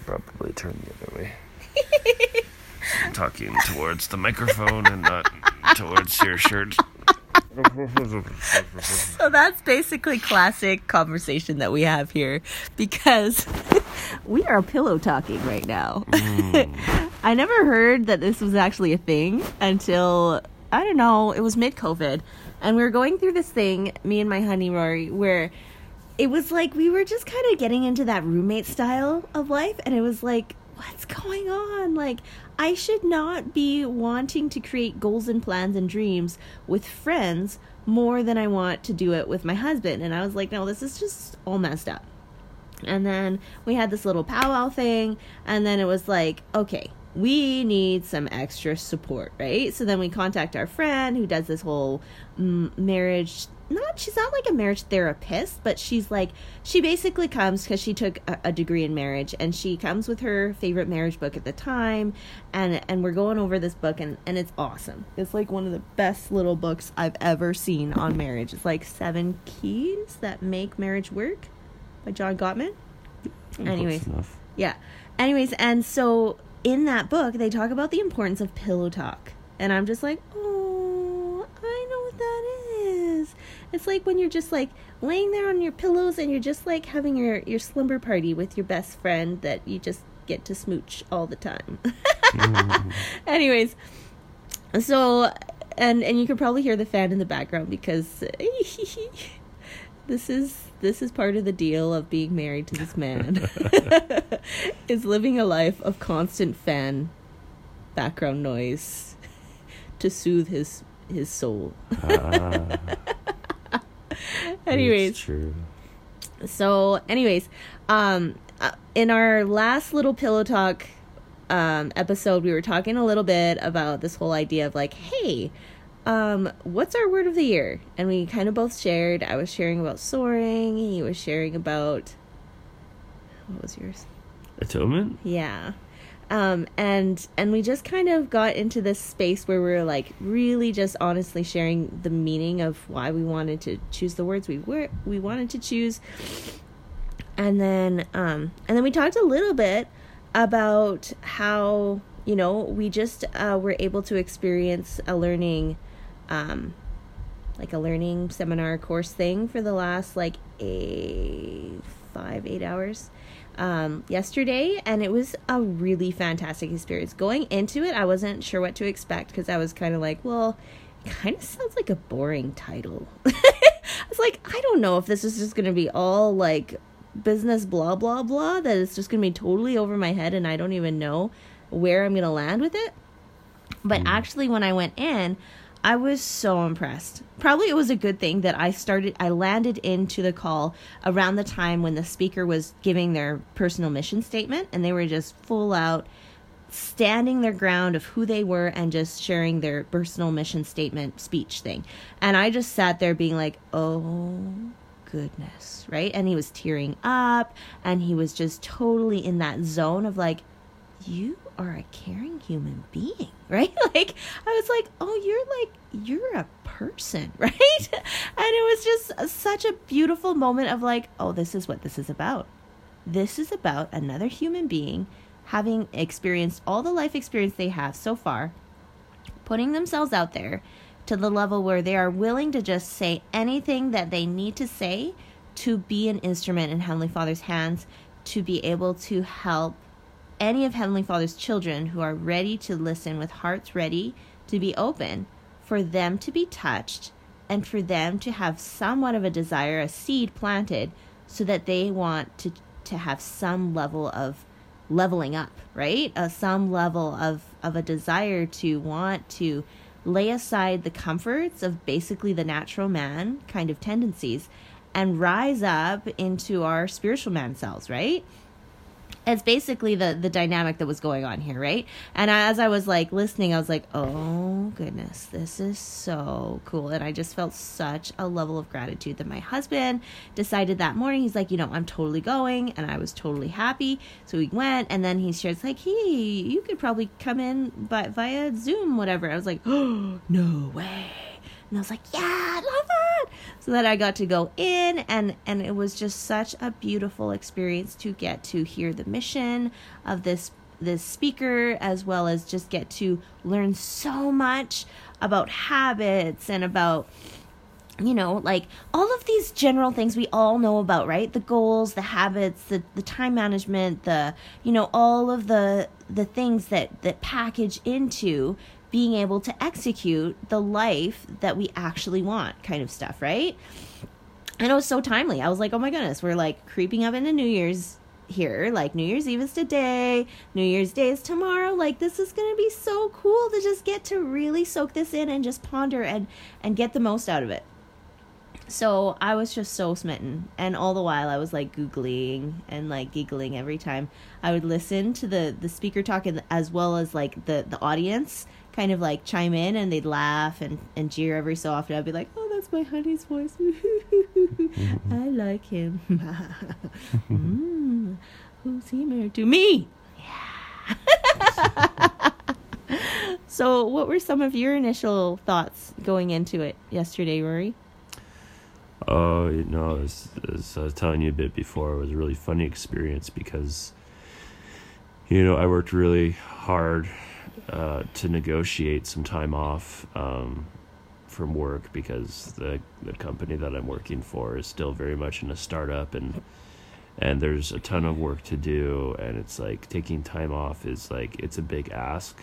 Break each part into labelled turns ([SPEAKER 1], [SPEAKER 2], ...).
[SPEAKER 1] should probably turn the other way. I'm talking towards the microphone and not towards your shirt.
[SPEAKER 2] So that's basically classic conversation that we have here because we are pillow talking right now. Mm. I never heard that this was actually a thing until I don't know, it was mid COVID and we were going through this thing, me and my honey Rory, where it was like we were just kind of getting into that roommate style of life and it was like what's going on? Like, I should not be wanting to create goals and plans and dreams with friends more than I want to do it with my husband. And I was like, no, this is just all messed up. And then we had this little powwow thing, and then it was like, okay, we need some extra support, right? So then we contact our friend who does this whole mm, marriage not she's not like a marriage therapist but she's like she basically comes because she took a, a, degree in marriage and she comes with her favorite marriage book at the time and and we're going over this book and and it's awesome. It's like one of the best little books i've ever seen on marriage. It's like seven keys that make marriage work by john gottman. Anyways yeah. Anyways and so in that book they talk about the importance of pillow talk and i'm just like oh i know what that is it's like when you're just like laying there on your pillows and you're just like having your your slumber party with your best friend that you just get to smooch all the time. mm. Anyways, so and and you can probably hear the fan in the background because this is this is part of the deal of being married to this man is living a life of constant fan background noise to soothe his his soul. Uh. anyways, true. So, anyways, um, uh, in our last little pillow talk um, episode, we were talking a little bit about this whole idea of like, hey, um, what's our word of the year? And we kind of both shared. I was sharing about soaring. He was sharing about what was yours?
[SPEAKER 1] Atonement.
[SPEAKER 2] Yeah um, and and we just kind of got into this space where we were like really just honestly sharing the meaning of why we wanted to choose the words we were we wanted to choose. And then um, and then we talked a little bit about how you know we just uh, were able to experience a learning um, like a learning seminar course thing for the last like a five eight hours um, yesterday, and it was a really fantastic experience. Going into it, I wasn't sure what to expect because I was kind of like, well, it kind of sounds like a boring title. I was like, I don't know if this is just going to be all like business blah blah blah that it's just going to be totally over my head and I don't even know where I'm going to land with it. But mm. actually, when I went in, I was so impressed. Probably it was a good thing that I started, I landed into the call around the time when the speaker was giving their personal mission statement and they were just full out standing their ground of who they were and just sharing their personal mission statement speech thing. And I just sat there being like, oh goodness, right? And he was tearing up and he was just totally in that zone of like, you are a caring human being, right? Like, I was like, oh, you're like, you're a person, right? And it was just such a beautiful moment of like, oh, this is what this is about. This is about another human being having experienced all the life experience they have so far, putting themselves out there to the level where they are willing to just say anything that they need to say to be an instrument in Heavenly Father's hands to be able to help any of Heavenly Father's children who are ready to listen with hearts ready to be open, for them to be touched, and for them to have somewhat of a desire, a seed planted, so that they want to, to have some level of leveling up, right? Uh, some level of, of a desire to want to lay aside the comforts of basically the natural man kind of tendencies and rise up into our spiritual man selves, right? It's basically the the dynamic that was going on here right? And as i was like listening i was like oh goodness this is so cool. And i just felt such a level of gratitude that my husband decided that morning he's like you know i'm totally going. And i was totally happy. So we went and then he shares like hey you could probably come in but via zoom whatever. I was like oh no way. And I was like, yeah, love it. so that I got to go in and and it was just such a beautiful experience to get to hear the mission of this this speaker as well as just get to learn so much about habits and about you know like all of these general things we all know about right the goals the habits the the time management the you know all of the the things that that package into being able to execute the life that we actually want kind of stuff right? And it was so timely. I was like oh my goodness we're like creeping up into new year's here. Like new year's eve is today. New year's day is tomorrow. Like this is gonna be so cool to just get to really soak this in and just ponder and and get the most out of it. So I was just so smitten. And all the while I was like googling and like giggling every time I would listen to the the speaker talk and as well as like the the audience kind of like chime in and they'd laugh and and jeer every so often. I'd be like, "Oh, that's my honey's voice. I like him." mm, who's he married to? Me. Yeah. so, what were some of your initial thoughts going into it yesterday, Rory?
[SPEAKER 1] Oh, you know, as, as I was telling you a bit before, it was a really funny experience because, you know, I worked really hard uh, to negotiate some time off um, from work because the the company that I'm working for is still very much in a startup and and there's a ton of work to do and it's like taking time off is like it's a big ask.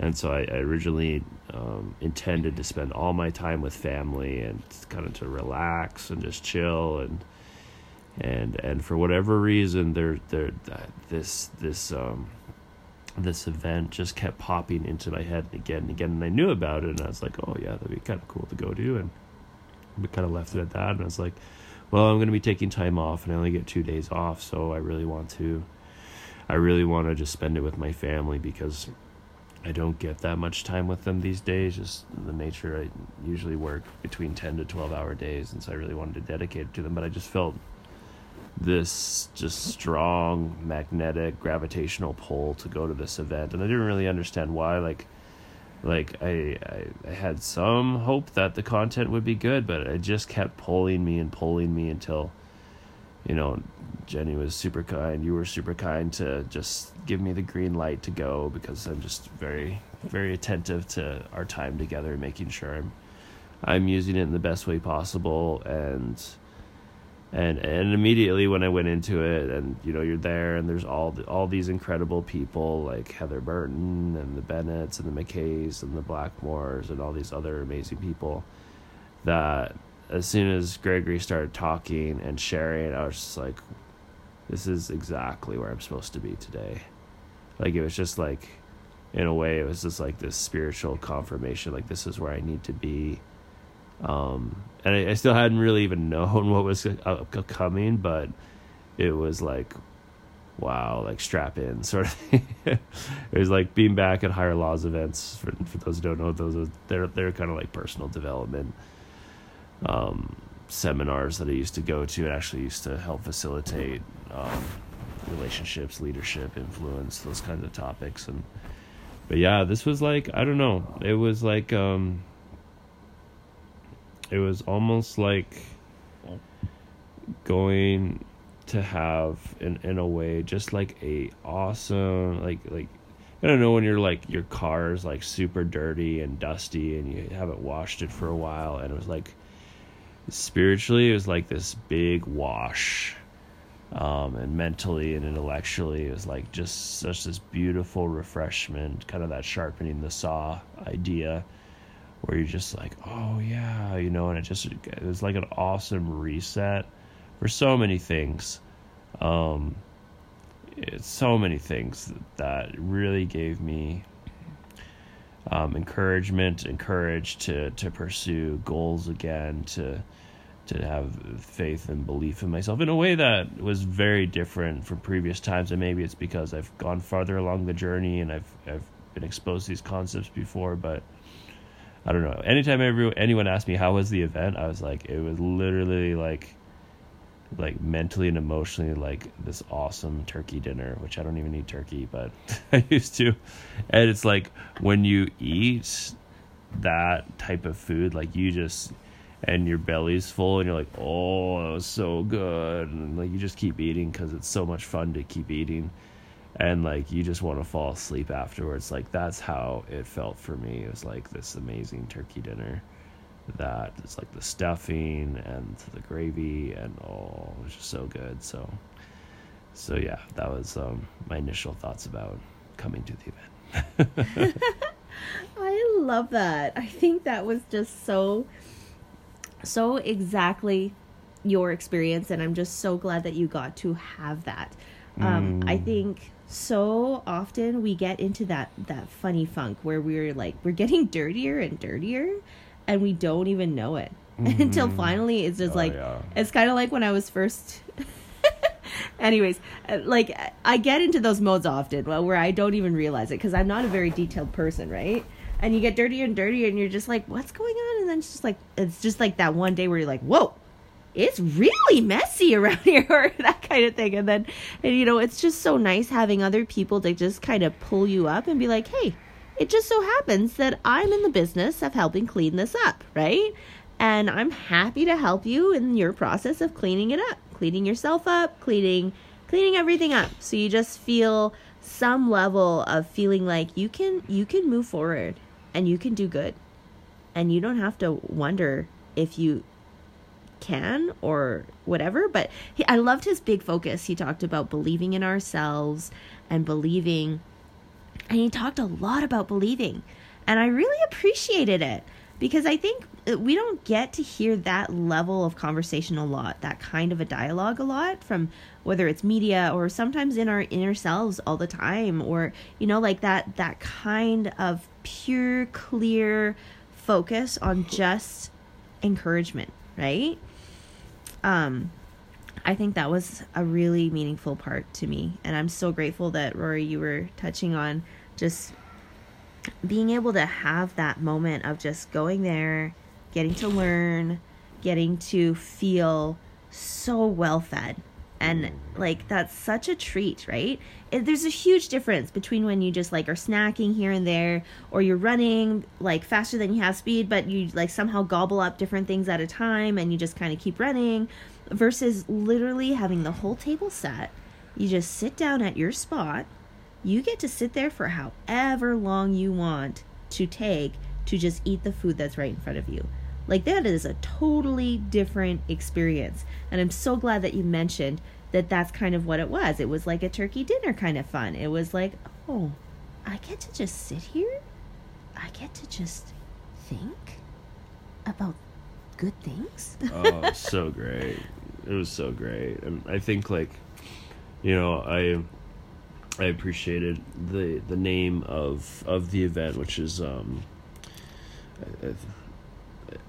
[SPEAKER 1] And so I, I originally um, intended to spend all my time with family and kind of to relax and just chill and and and for whatever reason there there this this um this event just kept popping into my head again and again and I knew about it and I was like oh yeah that'd be kind of cool to go to and we kind of left it at that and I was like well I'm going to be taking time off and I only get 2 days off so I really want to I really want to just spend it with my family because I don't get that much time with them these days. Just the nature, I usually work between 10 to 12 hour days, and so I really wanted to dedicate it to them. But I just felt this just strong magnetic gravitational pull to go to this event, and I didn't really understand why. Like, like I, I, I had some hope that the content would be good, but it just kept pulling me and pulling me until, you know, Jenny was super kind. You were super kind to just give me the green light to go because I'm just very, very attentive to our time together, making sure I'm, I'm using it in the best way possible. And, and, and immediately when I went into it, and you know, you're there, and there's all the, all these incredible people like Heather Burton and the Bennetts and the McKays and the Blackmores and all these other amazing people that as soon as Gregory started talking and sharing, I was just like, this is exactly where I'm supposed to be today. Like it was just like in a way it was just like this spiritual confirmation like this is where I need to be. Um and I, I still hadn't really even known what was uh, coming, but it was like wow, like strap in sort of thing. it was like being back at higher laws events. For, for those who don't know, those are, they're they're kind of like personal development um, seminars that I used to go to and actually used to help facilitate um, relationships, leadership, influence, those kinds of topics. And but yeah, this was like I don't know. It was like um, it was almost like going to have in in a way just like a awesome like like I don't know when you're like your car is like super dirty and dusty and you haven't washed it for a while and it was like spiritually it was like this big wash um, and mentally and intellectually it was like just such this beautiful refreshment kind of that sharpening the saw idea where you're just like oh yeah you know and it just it was like an awesome reset for so many things. Um, it's so many things that really gave me um, encouragement and courage to to pursue goals again to to have faith and belief in myself in a way that was very different from previous times. And maybe it's because I've gone farther along the journey and I've I've been exposed to these concepts before but I don't know. Anytime every, anyone asked me how was the event I was like it was literally like like mentally and emotionally like this awesome turkey dinner which I don't even eat turkey but I used to. And it's like when you eat that type of food like you just and your belly's full and you're like oh that was so good. And like you just keep eating because it's so much fun to keep eating and like you just want to fall asleep afterwards. Like that's how it felt for me. It was like this amazing turkey dinner that it's like the stuffing and the gravy and oh it was just so good. So so yeah that was um, my initial thoughts about coming to the event.
[SPEAKER 2] I love that. I think that was just so so exactly your experience and I'm just so glad that you got to have that. Um I think so often we get into that that funny funk where we're like we're getting dirtier and dirtier and we don't even know it until finally it's just
[SPEAKER 1] Oh,
[SPEAKER 2] like
[SPEAKER 1] yeah.
[SPEAKER 2] it's kind of like when I was first anyways uh, like i get into those modes often well, where i don't even realize it because i'm not a very detailed person right? And you get dirtier and dirtier and you're just like what's going on? And then it's just like it's just like that one day where you're like whoa it's really messy around here or that kind of thing. And then and you know it's just so nice having other people to just kind of pull you up and be like hey it just so happens that i'm in the business of helping clean this up right? And i'm happy to help you in your process of cleaning it up cleaning yourself up cleaning cleaning everything up. So you just feel some level of feeling like you can you can move forward and you can do good. And you don't have to wonder if you can or whatever but he, i loved his big focus. He talked about believing in ourselves and believing and he talked a lot about believing and i really appreciated it because i think uh, we don't get to hear that level of conversation a lot that kind of a dialogue a lot from whether it's media or sometimes in our inner selves all the time or you know like that that kind of pure clear focus on just encouragement right um I think that was a really meaningful part to me. And I'm so grateful that Rory, you were touching on just being able to have that moment of just going there, getting to learn, getting to feel so well fed. And like that's such a treat, right? It, there's a huge difference between when you just like are snacking here and there or you're running like faster than you have speed but you like somehow gobble up different things at a time and you just kind of keep running versus literally having the whole table set. You just sit down at your spot. You get to sit there for however long you want to take to just eat the food that's right in front of you. Like that is a totally different experience. And I'm so glad that you mentioned that that's kind of what it was. It was like a turkey dinner kind of fun. It was like, "Oh, I get to just sit here. I get to just think about good things."
[SPEAKER 1] oh, so great. It was so great. And I think like you know, I I appreciated the the name of of the event which is um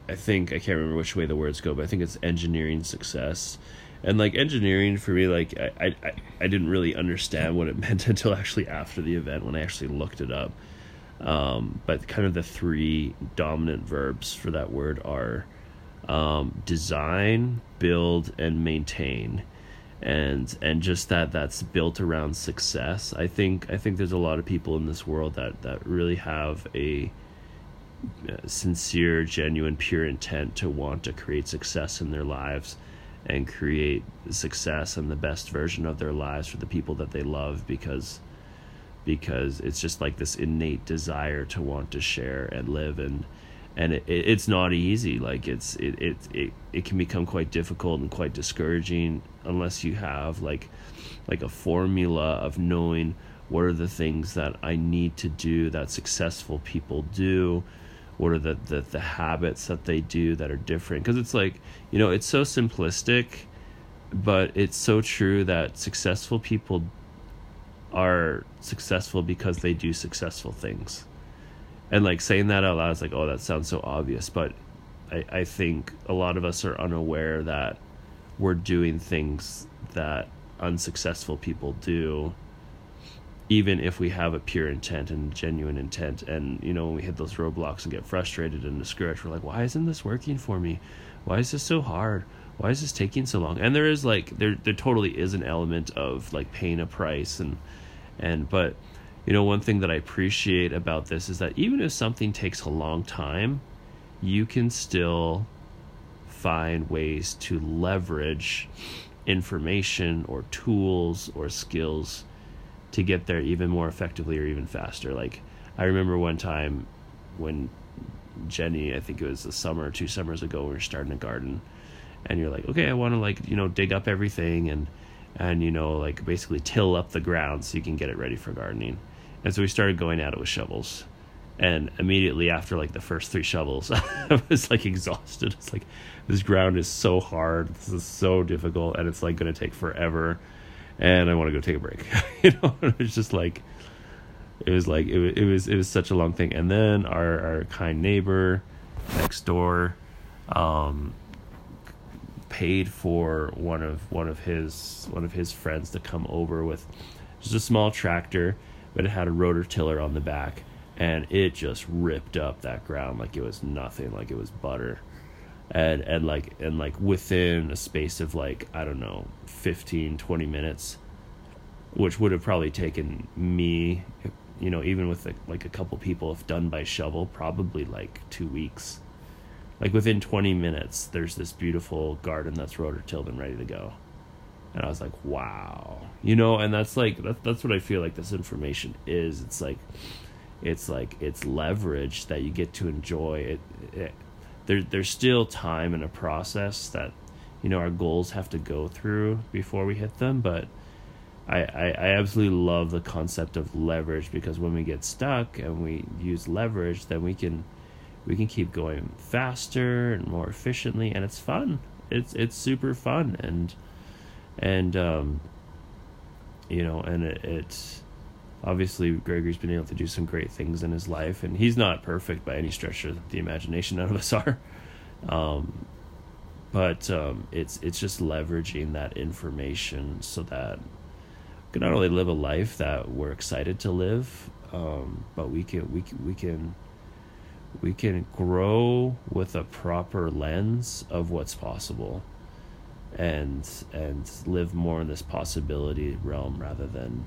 [SPEAKER 1] I, think I can't remember which way the words go, but I think it's engineering success. And like engineering for me, like I, I, I didn't really understand what it meant until actually after the event when I actually looked it up. Um, but kind of the three dominant verbs for that word are um, design, build, and maintain, and and just that that's built around success. I think I think there's a lot of people in this world that that really have a Uh, sincere, genuine, pure intent to want to create success in their lives and create success and the best version of their lives for the people that they love because because it's just like this innate desire to want to share and live. And and it, it, it's not easy. Like it's it, it it it can become quite difficult and quite discouraging unless you have like like a formula of knowing what are the things that I need to do that successful people do what are the the, the habits that they do that are different? Because it's like you know it's so simplistic but it's so true that successful people are successful because they do successful things. And like saying that out loud is like oh that sounds so obvious but I, I think a lot of us are unaware that we're doing things that unsuccessful people do even if we have a pure intent and genuine intent and you know when we hit those roadblocks and get frustrated and discouraged we're like why isn't this working for me? Why is this so hard? Why is this taking so long? And there is like there there totally is an element of like paying a price and and but you know one thing that i appreciate about this is that even if something takes a long time you can still find ways to leverage information or tools or skills to get there even more effectively or even faster. Like I remember one time when Jenny, I think it was the summer two summers ago, we were starting a garden and you're like, okay, I want to like, you know, dig up everything and and you know, like basically till up the ground so you can get it ready for gardening. And so we started going at it with shovels. And immediately after like the first three shovels, I was like exhausted. It's like this ground is so hard. This is so difficult and it's like going to take forever. And I want to go take a break. you know, it was just like it was like it, it was it was such a long thing. And then our our kind neighbor next door um paid for one of one of his one of his friends to come over with just a small tractor, but it had a rototiller on the back, and it just ripped up that ground like it was nothing, like it was butter, and and like and like within a space of like I don't know 15, 20 minutes, which would have probably taken me, you know, even with like a couple people if done by shovel, probably like two weeks. Like within 20 minutes there's this beautiful garden that's rototilled and ready to go. And i was like wow. You know and that's like that, that's what i feel like this information is. It's like it's like it's leverage that you get to enjoy it, it there, there's still time and a process that you know our goals have to go through before we hit them but I, I, I absolutely love the concept of leverage because when we get stuck and we use leverage then we can we can keep going faster and more efficiently and it's fun. It's it's super fun and and um you know and it, it's obviously gregory's been able to do some great things in his life and he's not perfect by any stretch of the imagination none of us are. Um but um it's it's just leveraging that information so that we can not only live a life that we're excited to live um but we can we can we can we can grow with a proper lens of what's possible and and live more in this possibility realm rather than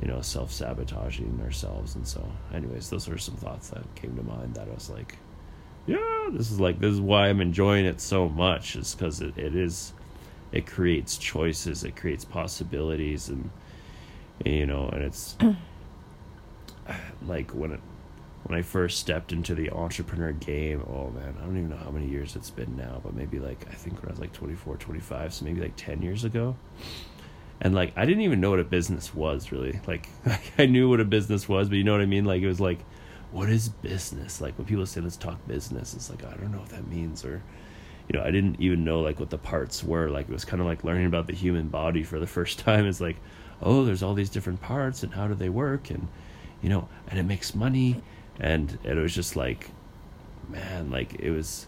[SPEAKER 1] you know self-sabotaging ourselves and so anyways those are some thoughts that came to mind that i was like yeah this is like this is why i'm enjoying it so much is because it, it is it creates choices it creates possibilities and you know and it's like when it when I first stepped into the entrepreneur game, oh man, I don't even know how many years it's been now, but maybe like, I think when I was like 24, 25, so maybe like 10 years ago. And like, I didn't even know what a business was really. Like, I knew what a business was, but you know what I mean? Like, it was like, what is business? Like, when people say, let's talk business, it's like, I don't know what that means. Or, you know, I didn't even know like what the parts were. Like, it was kind of like learning about the human body for the first time. It's like, oh, there's all these different parts and how do they work? And, you know, and it makes money and it was just like man like it was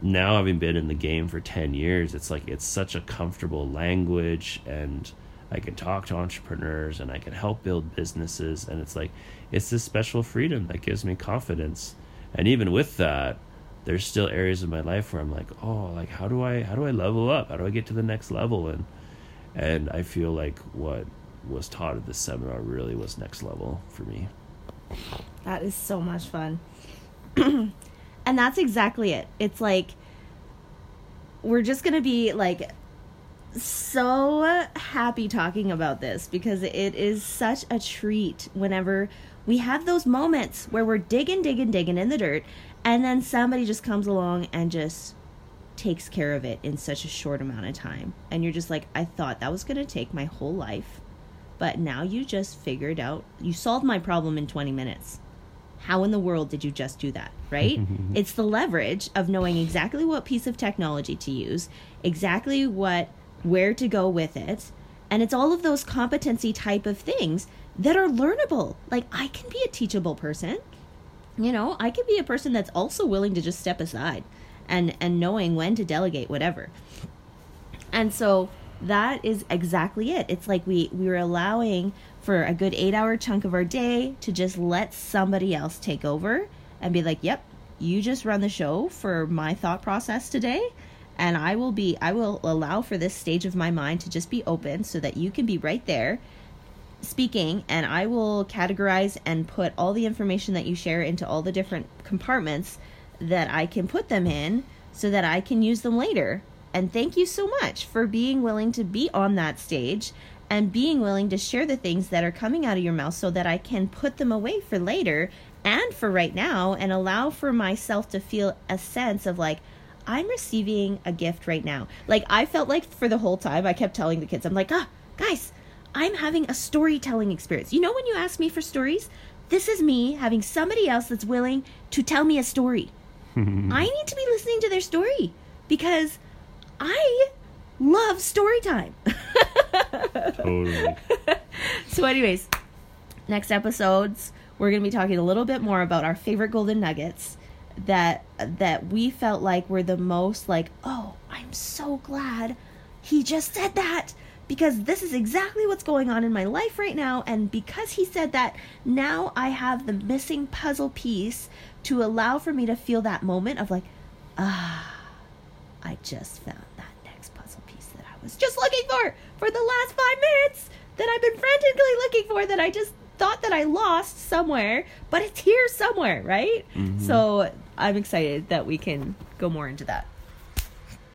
[SPEAKER 1] now having been in the game for 10 years it's like it's such a comfortable language and i can talk to entrepreneurs and i can help build businesses and it's like it's this special freedom that gives me confidence. And even with that there's still areas of my life where i'm like oh like how do i how do i level up? How do i get to the next level? And and i feel like what was taught at this seminar really was next level for me.
[SPEAKER 2] That is so much fun. and that's exactly it. It's like we're just going to be like so happy talking about this because it is such a treat whenever we have those moments where we're digging, digging, digging in the dirt, and then somebody just comes along and just takes care of it in such a short amount of time. And you're just like, I thought that was going to take my whole life but now you just figured out, you solved my problem in 20 minutes. How in the world did you just do that, right? it's the leverage of knowing exactly what piece of technology to use, exactly what, where to go with it. And it's all of those competency type of things that are learnable. Like, I can be a teachable person. You know, I can be a person that's also willing to just step aside and and knowing when to delegate whatever. And so that is exactly it. It's like we we were allowing for a good 8-hour chunk of our day to just let somebody else take over and be like, "Yep, you just run the show for my thought process today." And I will be I will allow for this stage of my mind to just be open so that you can be right there speaking and I will categorize and put all the information that you share into all the different compartments that I can put them in so that I can use them later. And thank you so much for being willing to be on that stage and being willing to share the things that are coming out of your mouth so that I can put them away for later and for right now and allow for myself to feel a sense of like, I'm receiving a gift right now. Like, I felt like for the whole time, I kept telling the kids, I'm like, ah, guys, I'm having a storytelling experience. You know, when you ask me for stories, this is me having somebody else that's willing to tell me a story. I need to be listening to their story because I love story time.
[SPEAKER 1] Totally.
[SPEAKER 2] so, anyways, next episodes we're going to be talking a little bit more about our favorite golden nuggets that that we felt like were the most like, oh, I'm so glad he just said that because this is exactly what's going on in my life right now and because he said that now I have the missing puzzle piece to allow for me to feel that moment of like ah I just found that next puzzle piece that I was just looking for for the last 5 minutes that I've been frantically looking for that I just thought that I lost somewhere but it's here somewhere right
[SPEAKER 1] Mhm.
[SPEAKER 2] so I'm excited that we can go more into that